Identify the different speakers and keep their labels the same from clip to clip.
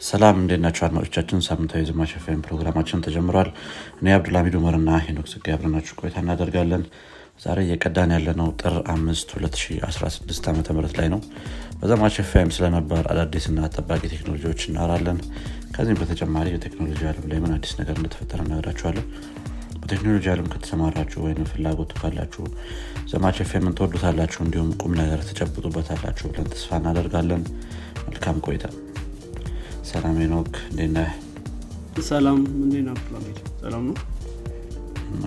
Speaker 1: ሰላም እንዴት ናቸው አድማጮቻችን? ሳምንታዊ ዝማች ኤፍኤም ፕሮግራማችን ተጀምሯል። እኔ አብዱልሚድ ኡመርና ሄኖክ ጽጌ አብረናችሁ ቆይታ እናደርጋለን። ዛሬ እየቀዳን ያለነው ጥር 5 2016 ዓ ም ላይ ነው። በዘማች ኤፍኤም ስለነበር አዳዲስና ጠባቂ ቴክኖሎጂዎች እናወራለን። ከዚህም በተጨማሪ በቴክኖሎጂ አለም ላይ ምን አዲስ ነገር እንደተፈጠረ እነግራችኋለን በቴክኖሎጂ አለም ከተሰማራችሁ ወይም ፍላጎቱ ካላችሁ ዘማች ኤፍኤምን ትወዱታላችሁ እንዲሁም ቁም ነገር ተጨብጡበታላችሁ ብለን ተስፋ እናደርጋለን። መልካም ቆይታ ሰላም ኖክ እንዴት ነህ?
Speaker 2: ሰላም እንዴት ነው ሰላም ነው?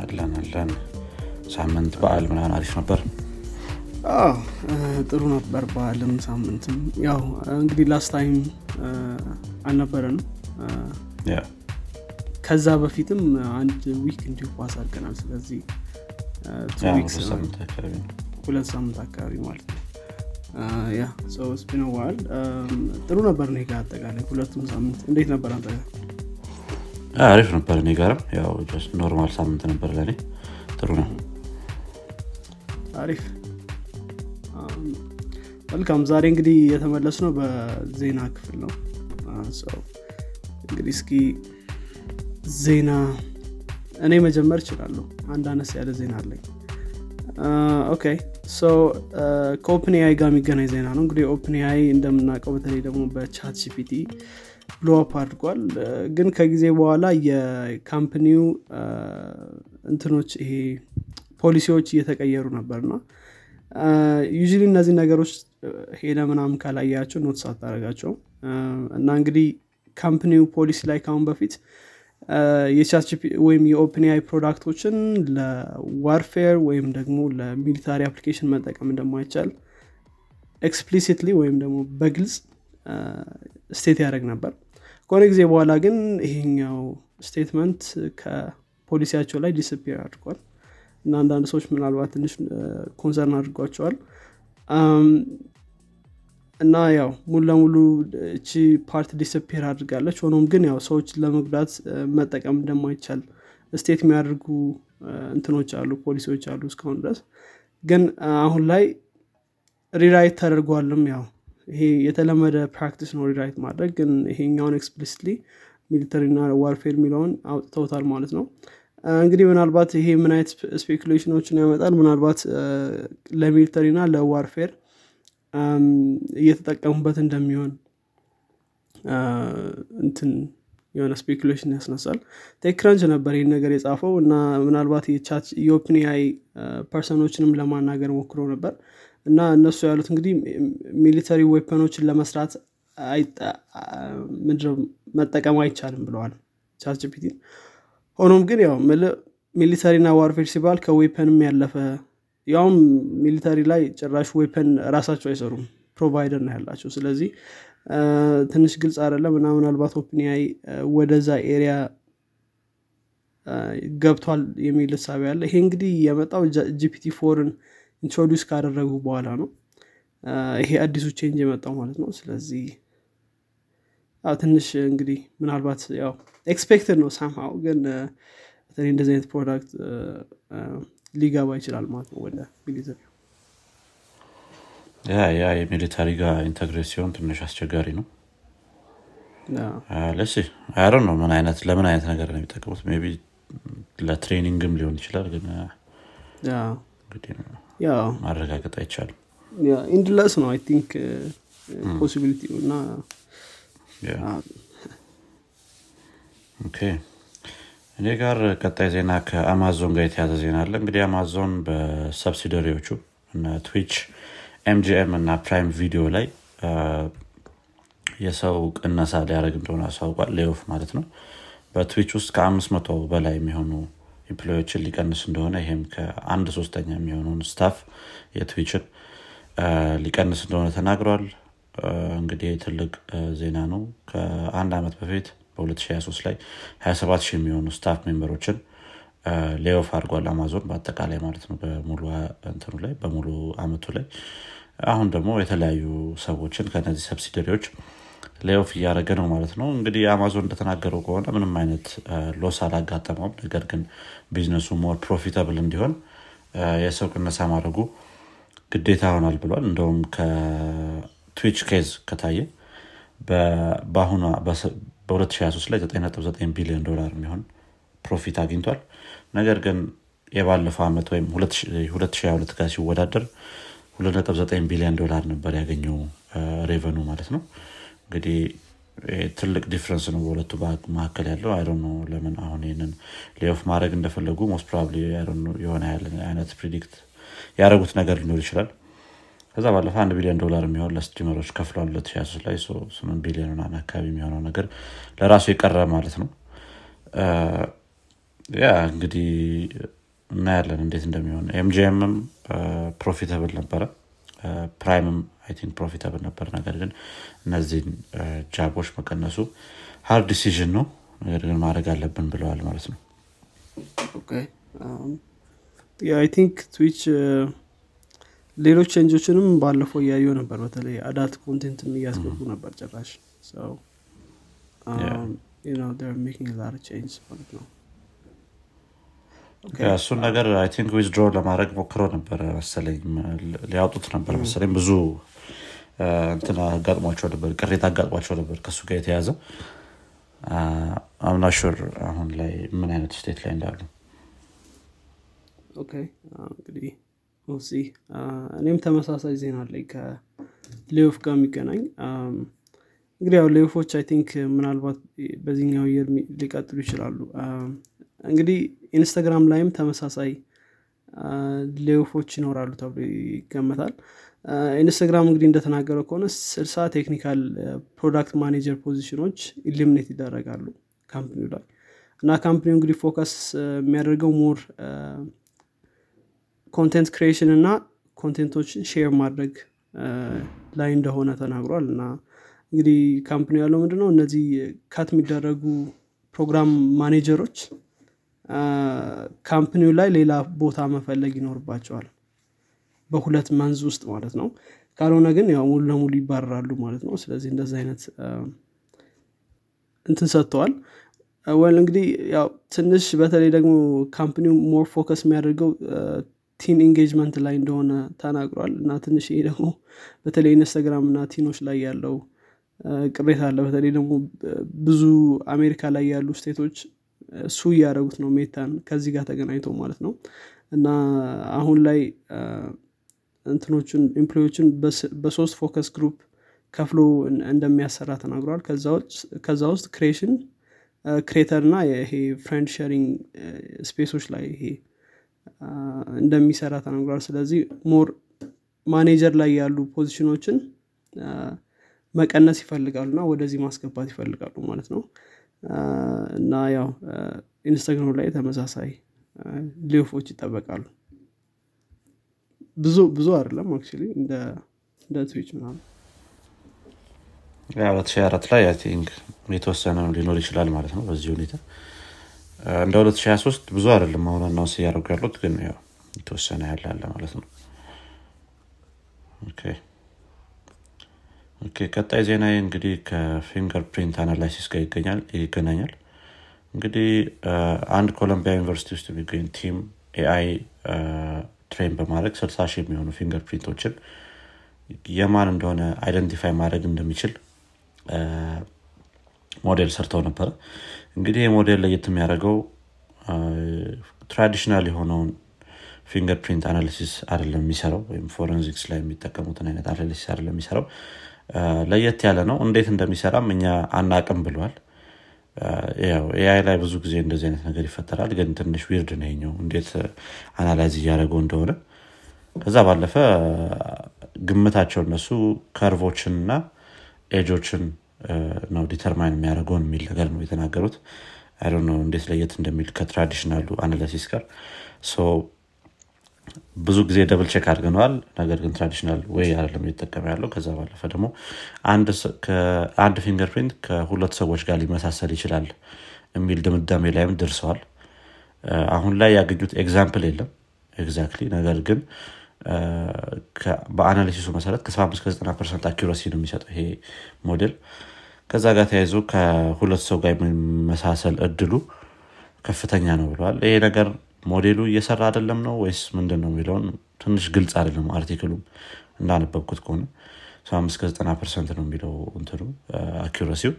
Speaker 1: አለን አለን። ሳምንት በዓል ምናምን አሪፍ ነበር?
Speaker 2: ጥሩ ነበር በአለም ሳምንትም። ያው እንግዲህ last time አልነበረንም። ከዛ በፊትም አንድ week እንዲሁ pass አድርገናል። ስለዚህ
Speaker 1: ሁለት ሳምንት አካባቢ
Speaker 2: ማለት ነው ያሳለፍነዋል ጥሩ ነበር እኔ ጋር አጠቃላይ ሁለቱም ሳምንት። እንዴት ነበር አንተ?
Speaker 1: አሪፍ ነበር እኔ ጋርም። ያው normal ሳምንት ነበር ለእኔ ጥሩ ነው።
Speaker 2: አሪፍ። አም፣ መልካም። ዛሬ እንግዲህ የተመለስ ነው በዜና ክፍል ነው። ሰው እንግዲህ እስኪ ዜና እኔ መጀመር እችላለሁ። አንድ አነስ ያለ ዜና አለኝ። Okay so ከኦፕን ኤአይ ጋር የሚገናኝ ዜና ነው። እንግዲህ ኦፕን ኤአይ እንደምናውቀው በተለይ ደግሞ በቻት ጂፒቲ blow up አድርጓል። አ፣ ግን ከጊዜ በኋላ የ company ው አ፣ እንትኖች ይሄ ፖሊሲዎች እየተቀየሩ ነበርና usually እነዚህ ነገሮች ሄደ ምናምን ካላያቸው notice አታደረጋቸው እና እንግዲህ company ው ፖሊሲ ላይ ካሁን በፊት ጂፒ- ወይም የኦፕን ኤአይ product ኦችን ለ warfare ወይም ደግሞ ለ military application መጠቀም እንደማይቻል explicitly ወይም ደግሞ በግልጽ state ያደረገ ነበር። ከሆነ ጊዜ በኋላ ግን ይሄኛው statement ከፖሊሲያቸው ላይ disappear አድርጓል እና አንዳንድ ሰዎች ምናልባት ትንሽ concern አድርጓቸዋል እና ያው ሙሉ ለሙሉ እቺ part disappear አድርጋለች። ሆኖም ግን ያው ሰዎች ለመጉዳት መጠቀም እንደማይቻል state የሚያደርጉ እንትኖች አሉ ፖሊሲዎች አሉ እስካሁን ድረስ። ግን አሁን ላይ rewrite ተደርጓልም ያው ይሄ የተለመደ practice ነው rewrite ማድረግ። ግን ይሄኛውን explicitly military ና warfare የሚለውን አውጥተውታል ማለት ነው። እንግዲህ ምናልባት ይሄ ምን አይነት speculation ኦችን ያመጣል? ምናልባት ለ military ና ለ warfare እየተጠቀሙበት እንደሚሆን እንትን የሆነ speculation ያስነሳል። ቴክክራንች ነበር ይህን ነገር የጻፈው እና ምናልባት የቻት የኦፕን ኤአይ person ኦችንም ለማናገር ሞክሮ ነበር። እና እነሱ ያሉት እንግዲህ military weapon ኦችን ለመስራት ምንድነው መጠቀም አይቻልም ብለዋል ቻት ሆኖም ግን ያው military ና warfare ሲባል ከ weapon ም ያለፈ ያውም military ላይ ጭራሽ weapon ራሳቸው አይሰሩም provider ነው ያላቸው። ስለዚህ ትንሽ ግልጽ አይደለም እና ምናልባት ኦፕን ኤአይ ወደዛ area ገብቷል የሚል እሳቤ ያለ ይሄ እንግዲህ የመጣው ጂፒቲ ፎርን introduce ካደረጉ በኋላ ነው። ይሄ አዲሱ change የመጣው ማለት ነው። ስለዚህ ትንሽ እንግዲህ ምናልባት ያው Expected ነው። Somehow ግን እንደዚህ አይነት product ሊገባ ይችላል ማለት ነው ወደ military።
Speaker 1: Yeah yeah የ military ጋር integrate ሲሆን ትንሽ አስቸጋሪ ነው። ለሲ አይረን ነው ምን አይነት ለምን አይነት ነገር ነው የሚጠቀሙት maybe ለ training ም ሊሆን ይችላል ግን ማረጋገጥ አይቻልም።
Speaker 2: Endless ነው I think Possibility እና
Speaker 1: Okay እኔ ጋር ቀጣይ ዜና ከአማዞን ጋር የተያዘ ዜና አለ። እንግዲህ አማዞን በ subsidiary ዎቹ ትዊች ኤምጂኤም እና ፕራይም ቪዲዮ ላይ የሰው ቅነሳ ሊያደረግ እንደሆነ አሳውቋል። Layoff ማለት ነው። በትዊች ውስጥ ከአምስት መቶ በላይ የሚሆኑ employee ዎችን ሊቀንስ እንደሆነ ይህም ከአንድ ሶስተኛ የሚሆነውን staff የትዊችን ሊቀንስ እንደሆነ ተናግሯል። እንግዲህ ትልቅ ዜና ነው። ከአንድ ዓመት በፊት በ2023 ላይ 27 ሺህ የሚሆኑ staff member ኦችን layoff አድርጓል አማዞን በአጠቃላይ ማለት ነው በሙሉ እንትኑ ላይ በሙሉ አመቱ ላይ። አሁን ደግሞ የተለያዩ ሰዎችን ከነዚህ subsidiary ዎች layoff እያደረገ ነው ማለት ነው። እንግዲህ አማዞን እንደተናገረው ከሆነ ምንም አይነት loss አላጋጠመውም። ነገር ግን ቢዝነሱ more profitable እንዲሆን የሰው ቅነሳ ማድረጉ ግዴታ ይሆናል ብሏል። እንደውም ከትዊች case ከታየ በ2023 ላይ 99 ቢሊዮን ዶላር የሚሆን profit አግኝቷል። ነገር ግን የባለፈው ዓመት ወይም 2022 ጋር ሲወዳደር 29 ቢሊዮን ዶላር ነበር ያገኘው revenue ው ማለት ነው። እንግዲህ ትልቅ difference ነው በሁለቱ መካከል ያለው። አይ ነው ለምን አሁን ይህንን layoff ማድረግ እንደፈለጉ most probably የሆነ አይነት predict ያደረጉት ነገር ሊኖር ይችላል ከዛ ባለፈ አንድ ቢሊዮን ዶላር የሚሆን ለ streamer ኦች ከፍሏል 2023 ላይ ስምንት ቢሊዮን ምናምን አካባቢ የሚሆነው ነገር ለራሱ የቀረ ማለት ነው። ያ እንግዲህ እናያለን እንዴት እንደሚሆን። ኤምጂኤምም profitable ነበረ። ፕራይምም think profitable ነበር። ነገር ግን እነዚህን job ኦች መቀነሱ hard decision ነው። ነገር ግን ማድረግ አለብን ብለዋል ማለት ነው።
Speaker 2: Think ትዊች ሌሎች change ኦችንም ባለፈው እያየው ነበር። በተለይ adult content ም እያስገቡ ነበር ጭራሽ። ማለት ነው።
Speaker 1: እሱን ነገር I think withdraw ለማድረግ ሞክሮ ነበር መሰለኝ። ሊያወጡት ነበር መሰለኝ። ብዙ እንትን አጋጥሟቸው ነበር ቅሬታ አጋጥሟቸው ነበር ከእሱ ጋር የተያዘ። I'm not sure አሁን ላይ ምን አይነት state ላይ እንዳሉ።
Speaker 2: እንግዲህ see እኔም ተመሳሳይ ዜና አለኝ ከ layoff ጋር የሚገናኝ። እንግዲህ ያው layoff ኦች I think ምናልባት በዚህኛው year ሊቀጥሉ ይችላሉ። እንግዲህ ኢንስታግራም ላይም ተመሳሳይ layoff ኦች ይኖራሉ ተብሎ ይገመታል። ኢንስታግራም እንግዲህ እንደተናገረው ከሆነ ስልሳ technical product manager position ኦች eliminate ይደረጋሉ company ው ላይ። እና company ው እንግዲህ focus የሚያደርገው more content creation እና content ኦችን share ማድረግ ላይ እንደሆነ ተናግሯል። እና እንግዲህ company ያለው ምንድነው? እነዚህ cut የሚደረጉ program manager ኦች company ው ላይ ሌላ ቦታ መፈለግ ይኖርባቸዋል። በሁለት month ውስጥ ማለት ነው። ካልሆነ ግን ያው ሙሉ ለሙሉ ይባረራሉ ማለት ነው። ስለዚህ እንደዚህ አይነት እንትን ሰጥተዋል። well እንግዲህ ያው ትንሽ በተለይ ደግሞ company ው more focus የሚያደርገው teen engagement ላይ እንደሆነ ተናግሯል እና ትንሽ ይሄ ደግሞ በተለይ ኢንስታግራም እና teen ኦች ላይ ያለው ቅሬታ አለ። በተለይ ደግሞ ብዙ አሜሪካ ላይ ያሉ state ኦች እሱ እያደረጉት ነው ሜታን ከዚህ ጋር ተገናኝቶ ማለት ነው። እና አሁን ላይ እንትኖችን employee ዎችን በሶስት focus group ከፍሎ እንደሚያሰራ ተናግሯል። ከዛ ውስጥ creation creator እና ይሄ friend sharing space ኦች ላይ ይሄ እንደሚሰራ ተናግሯል ስለዚህ more manager ላይ ያሉ position ኦችን መቀነስ ይፈልጋሉ እና ወደዚህ ማስገባት ይፈልጋሉ ማለት ነው። እና ያው ኢንስታግራም ላይ ተመሳሳይ layoff ኦች ይጠበቃሉ። ብዙ ብዙ አይደለም actually እንደ Twitch ምናምን።
Speaker 1: ሁለት ሺ አራት ላይ think የተወሰነ ሊኖር ይችላል ማለት ነው በዚህ ሁኔታ እንደ 2023 ብዙ አይደለም አሁን announce እያደረጉ ያሉት ግን ያው የተወሰነ ያለ አለ ማለት ነው። ቀጣይ ዜና እንግዲህ ከ fingerprint analysis ጋር ይገናኛል። እንግዲህ አንድ ኮሎምቢያ ዩኒቨርሲቲ ውስጥ የሚገኝ team AI train በማድረግ ስልሳ ሺህ የሚሆኑ fingerprint ኦችን የማን እንደሆነ identify ማድረግ እንደሚችል ሞዴል ሰርተው ነበረ እንግዲህ ሞዴል ለየት የሚያደርገው traditional የሆነውን fingerprint analysis አይደለም የሚሰራው ወይም forensics ላይ የሚጠቀሙትን አይነት analysis አይደለም የሚሰራው። ለየት ያለ ነው። እንዴት እንደሚሰራም እኛ አናቅም ብሏል። AI ላይ ብዙ ጊዜ እንደዚህ አይነት ነገር ይፈጠራል ግን ትንሽ weird ነው ይኛው እንዴት analyze እያደረገው እንደሆነ። ከዛ ባለፈ ግምታቸው እነሱ curve ኦችን እና ኤጆችን ነው determine የሚያደርገውን የሚል ነገር ነው የተናገሩት። ነው እንዴት ለየት እንደሚል ከ traditional ኡ analysis ጋር። ብዙ ጊዜ double check አድርገነዋል። ነገር ግን traditional way አይደለም እየተጠቀመ ያለው። ከዛ ባለፈ ደግሞ አንድ fingerprint ከሁለት ሰዎች ጋር ሊመሳሰል ይችላል የሚል ድምዳሜ ላይም ደርሰዋል። አሁን ላይ ያገኙት example የለም exactly ነገር ግን በ analysis ኡ መሰረት ከ75 9 percent accuracy ነው የሚሰጠው ይሄ ሞዴል ከዛ ጋር ተያይዞ ከሁለት ሰው ጋር የሚመሳሰል እድሉ ከፍተኛ ነው ብለዋል። ይሄ ነገር ሞዴሉ እየሰራ አይደለም ነው ወይስ ምንድን ነው የሚለውን ትንሽ ግልጽ አይደለም article ኡም እንዳነበብኩት ከሆነ። 75 ከ90 percent ነው የሚለው እንትኑ accuracy ው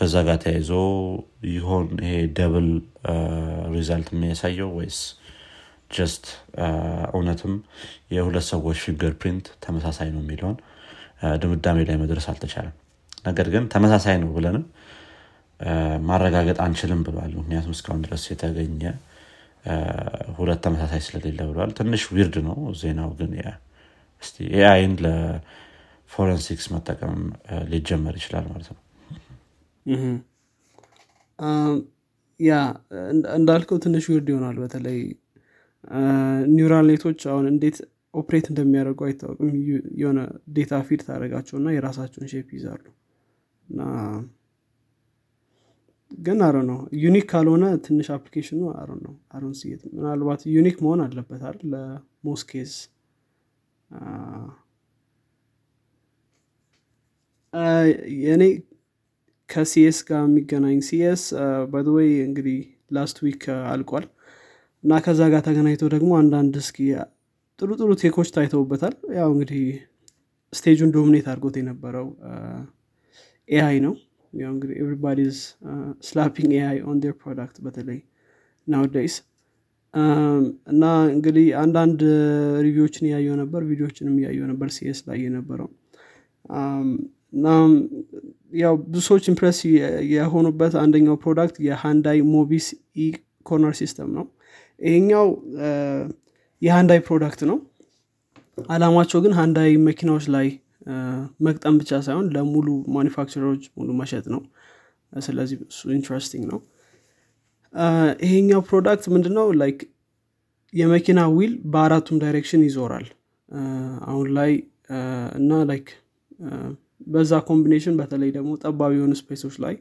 Speaker 1: ከዛ ጋር ተያይዞ ይሆን ይሄ double result የሚያሳየው ወይስ just እውነትም የሁለት ሰዎች fingerprint ተመሳሳይ ነው የሚለውን ድምዳሜ ላይ መድረስ አልተቻለም ነገር ግን ተመሳሳይ ነው ብለንም ማረጋገጥ አንችልም ብሏል። ምክንያቱም እስካሁን ድረስ የተገኘ ሁለት ተመሳሳይ ስለሌለ ብሏል። ትንሽ weird ነው ዜናው ግን AI ን ለ forensics መጠቀም ሊጀመር ይችላል ማለት ነው።
Speaker 2: ያ እንዳልከው ትንሽ weird ይሆናል። በተለይ neural net ኦች አሁን እንዴት operate እንደሚያደርጉ አይታወቅም። የሆነ data feed ታደረጋቸው እና የራሳቸውን shape ይዛሉ እና ግን narrow ነው። unique ካልሆነ ትንሽ application ኡ narrow ነው። አሮን ስየት ምናልባት unique መሆን አለበት አይደል? ለ most case የእኔ ከ CES ጋር የሚገናኝ CES by the way እንግዲህ last week አልቋል። እና ከዛ ጋር ተገናኝቶ ደግሞ አንዳንድ እስኪ ጥሩ ጥሩ tech ኦች ታይተውበታል። ያው እንግዲህ stage ኡን dominate አድርጎት የነበረው AI ነው. ያው እንግዲህ everybody's slapping AI on their product በተለይ nowadays እና እንግዲህ አንዳንድ review ዎችን እያየው ነበር ቪዲዮዎችንም እያየው ነበር CES ላይ የነበረው. እና ያው ብዙ ሰዎች የሆኑበት አንደኛው product የ Hyundai Mobis e-corner system ነው። ይሄኛው የ Hyundai product ነው። አላማቸው ግን Hyundai መኪናዎች ላይ መግጠም ብቻ ሳይሆን ለሙሉ manufacturer ኦች ሙሉ መሸጥ ነው። ስለዚህ እሱ interesting ነው። ይሄኛው product ምንድነው? like የመኪና wheel በአራቱም direction ይዞራል። አሁን ላይ እና like በዛ combination በተለይ ደግሞ ጠባብ የሆኑ space ኦች ላይ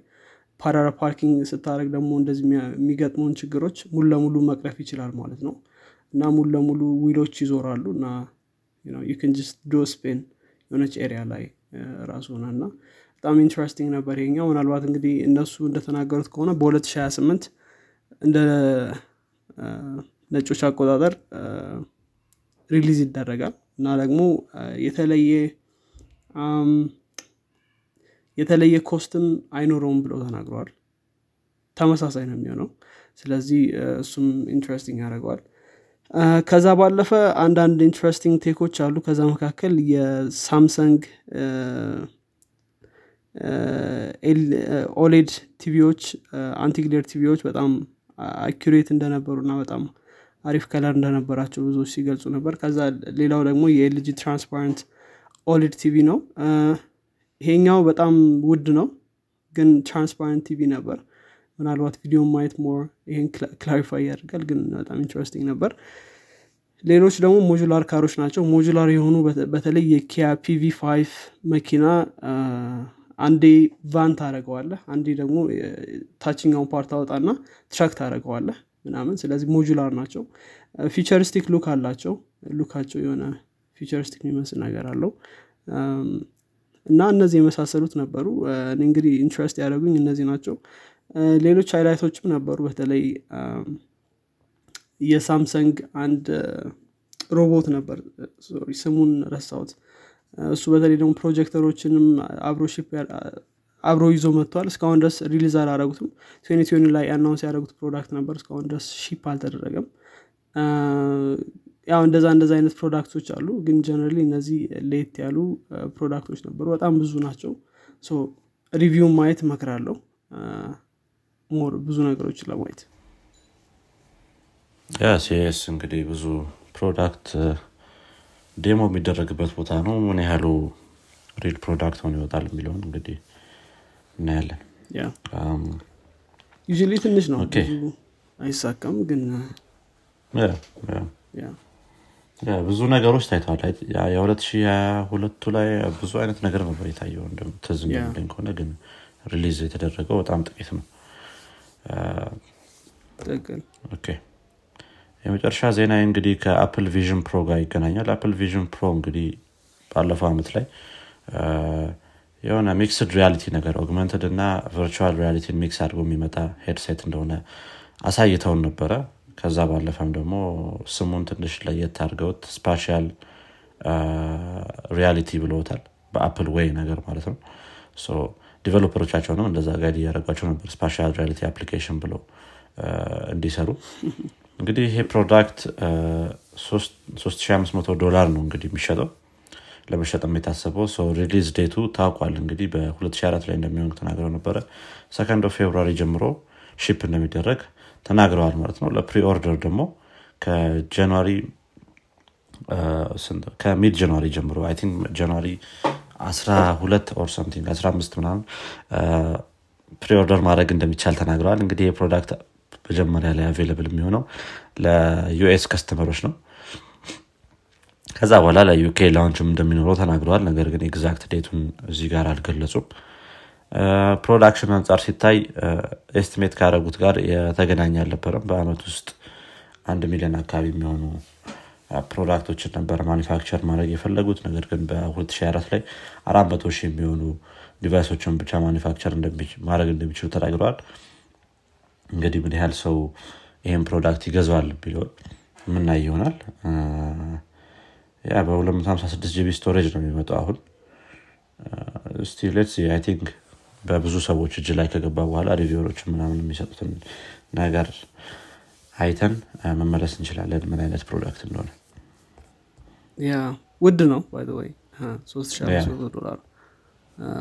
Speaker 2: parallel parking ስታደርግ ደግሞ እንደዚህ የሚገጥመውን ችግሮች ሙሉ ለሙሉ መቅረፍ ይችላል ማለት ነው። እና ሙሉ ለሙሉ wheel ኦች ይዞራሉ እና ዩን just ዶ ስፔን የሆነች area ላይ ራሱ ሆነ እና በጣም interesting ነበር ይሄኛው። ምናልባት እንግዲህ እነሱ እንደተናገሩት ከሆነ በ2028 እንደ ነጮች አቆጣጠር release ይደረጋል እና ደግሞ የተለየ የተለየ cost ም አይኖረውም ብለው ተናግረዋል። ተመሳሳይ ነው የሚሆነው። ስለዚህ እሱም interesting ያደርገዋል ከዛ ባለፈ አንዳንድ interesting tech ኦች አሉ። ከዛ መካከል የ Samsung OLED TV ዎች anti-glare TV ዎች በጣም accurate እንደነበሩ እና በጣም አሪፍ color እንደነበራቸው ብዙዎች ሲገልጹ ነበር። ከዛ ሌላው ደግሞ የ LG transparent OLED TV ነው። ይሄኛው በጣም ውድ ነው ግን transparent TV ነበር ምናልባት ቪዲዮ ማየት more ይህን clarify ያደርጋል ግን በጣም interesting ነበር። ሌሎች ደግሞ modular car ኦች ናቸው። modular የሆኑ በተለይ የ Kia PV5 መኪና አንዴ van ታደርገዋለህ አንዴ ደግሞ ታችኛውን part አውጣና truck ታደርገዋለህ ምናምን። ስለዚህ modular ናቸው። futuristic look አላቸው። look ኣቸው የሆነ futuristic የሚመስል ነገር አለው። እና እነዚህ የመሳሰሉት ነበሩ። እንግዲህ interest ያደረጉኝ እነዚህ ናቸው ሌሎች highlight ኦችም ነበሩ። በተለይ የ Samsung አንድ ሮቦት ነበር። ስሙን ረሳውት እሱ በተለይ ደግሞ ፕሮጀክተሮችንም አብሮ አብሮ ይዞ መጥተዋል እስካሁን ድረስ release አላረጉትም twenty twenty ላይ announce ያደረጉት product ነበር። እስካሁን ድረስ ship አልተደረገም። ያው እንደዛ እንደዛ አይነት product ኦች አሉ። ግን generally እነዚህ ለየት ያሉ product ኦች ነበሩ። በጣም ብዙ ናቸው። review ማየት እመክራለሁ more ብዙ ነገሮችን ለማየት?
Speaker 1: yeah CES እንግዲህ ብዙ product demo የሚደረግበት ቦታ ነው። ምን ያህሉ real product ሆኖ ይወጣል የሚለውን እንግዲህ እናያለን።
Speaker 2: Usually ትንሽ ነው። አይሳካም ግን
Speaker 1: ብዙ ነገሮች ታይተዋል። የ2022 ላይ ብዙ አይነት ነገር ነበር የታየው። ትዝ ከሆነ ግን release የተደረገው በጣም ጥቂት ነው የመጨረሻ ዜና እንግዲህ ከ Apple Vision Pro ጋር ይገናኛል። Apple Vision Pro እንግዲህ ባለፈው አመት ላይ የሆነ mixed reality ነገር augmented እና virtual reality ን mix አድርጎ የሚመጣ headset እንደሆነ አሳይተውን ነበረ። ከዛ ባለፈም ደግሞ ስሙን ትንሽ ለየት አድርገውት spatial reality ብለውታል። በ Apple way ነገር ማለት ነው developer ኦቻቸውንም እንደዛ guide እያደረጓቸው ነበር spatial reality application ብለው እንዲሰሩ። እንግዲህ ይሄ product 3500 ዶላር ነው እንግዲህ የሚሸጠው። ለመሸጥም የታሰበው ሰው release date ኡ ታውቋል እንግዲህ በ2004 ላይ እንደሚሆን ተናግረው ነበረ። second February ጀምሮ ship እንደሚደረግ ተናግረዋል ማለት ነው። ለ pre-order ደግሞ ከ January ከ mid January ጀምሮ I think January 12 or something 15 ምናምን pre-order ማድረግ እንደሚቻል ተናግረዋል። እንግዲህ የ product መጀመሪያ ላይ available የሚሆነው ለ US customer ኦች ነው። ከዛ በኋላ ለ UK launch ም እንደሚኖረው ተናግረዋል። ነገር ግን exact date ኡን እዚህ ጋር አልገለጹም። production አንጻር ሲታይ estimate ካደረጉት ጋር የተገናኘ አልነበረም። በአመት ውስጥ አንድ ሚሊዮን አካባቢ የሚሆኑ product ኦችን ነበር manufacture ማድረግ የፈለጉት። ነገር ግን በ2004 ላይ አራት መቶ ሺህ የሚሆኑ device ኦችን ብቻ manufacture ማድረግ እንደሚችሉ ተናግረዋል። እንግዲህ ምን ያህል ሰው ይህን product ይገዛዋል የሚለውን የምናይ ይሆናል። yeah በ256 GB storage ነው የሚመጣው አሁን። ስቲሌት I think በብዙ ሰዎች እጅ ላይ ከገባ በኋላ reviewer ኦች ምናምን የሚሰጡትን ነገር አይተን መመለስ እንችላለን ምን አይነት product እንደሆነ።
Speaker 2: yeah ውድ ነው by ሶስት ሺ ዶላር።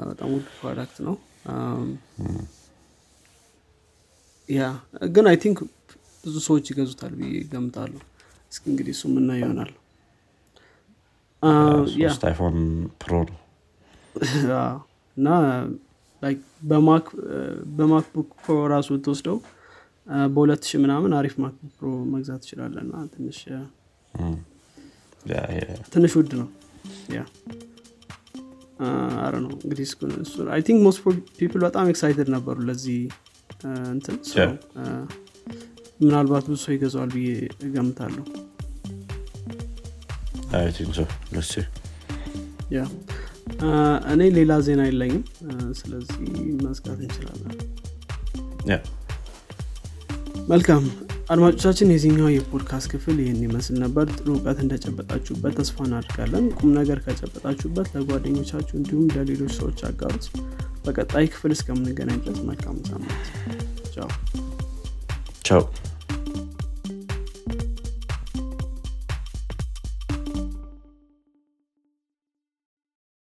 Speaker 2: በጣም ውድ product ነው። yeah ግን I think ብዙ ሰዎች ይገዙታል ብዬ እገምታለሁ እስኪ እንግዲህ እሱ ምናይ ይሆናል።
Speaker 1: ሶስት iPhone Pro
Speaker 2: እና በ MacBook Pro ራሱ ብትወስደው በሁለት ሺህ ምናምን አሪፍ MacBook Pro መግዛት ትችላለህ እና ትንሽ ትንሽ ውድ ነው። ያ አረ ነው እንግዲህ I think most people በጣም excited ነበሩ ለዚህ እንትን ምናልባት ብዙ ሰው ይገዛዋል ብዬ እገምታለሁ። እኔ ሌላ ዜና የለኝም። ስለዚህ መዝጋት እንችላለን መልካም አድማጮቻችን የዚህኛው የፖድካስት ክፍል ይህን ይመስል ነበር። ጥሩ እውቀት እንደጨበጣችሁበት ተስፋ እናድርጋለን ቁም ነገር ከጨበጣችሁበት ለጓደኞቻችሁ እንዲሁም ለሌሎች ሰዎች አጋሩት። በቀጣይ ክፍል እስከምንገናኝ ድረስ መልካም ሳምንት ቻው።
Speaker 1: ቻው